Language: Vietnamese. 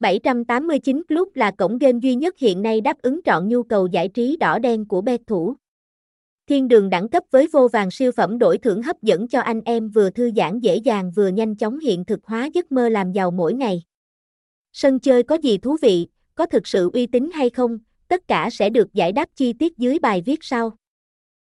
789 Club là cổng game duy nhất hiện nay đáp ứng trọn nhu cầu giải trí đỏ đen của bet thủ. Thiên đường đẳng cấp với vô vàng siêu phẩm đổi thưởng hấp dẫn cho anh em vừa thư giãn dễ dàng vừa nhanh chóng hiện thực hóa giấc mơ làm giàu mỗi ngày. Sân chơi có gì thú vị, có thực sự uy tín hay không, tất cả sẽ được giải đáp chi tiết dưới bài viết sau.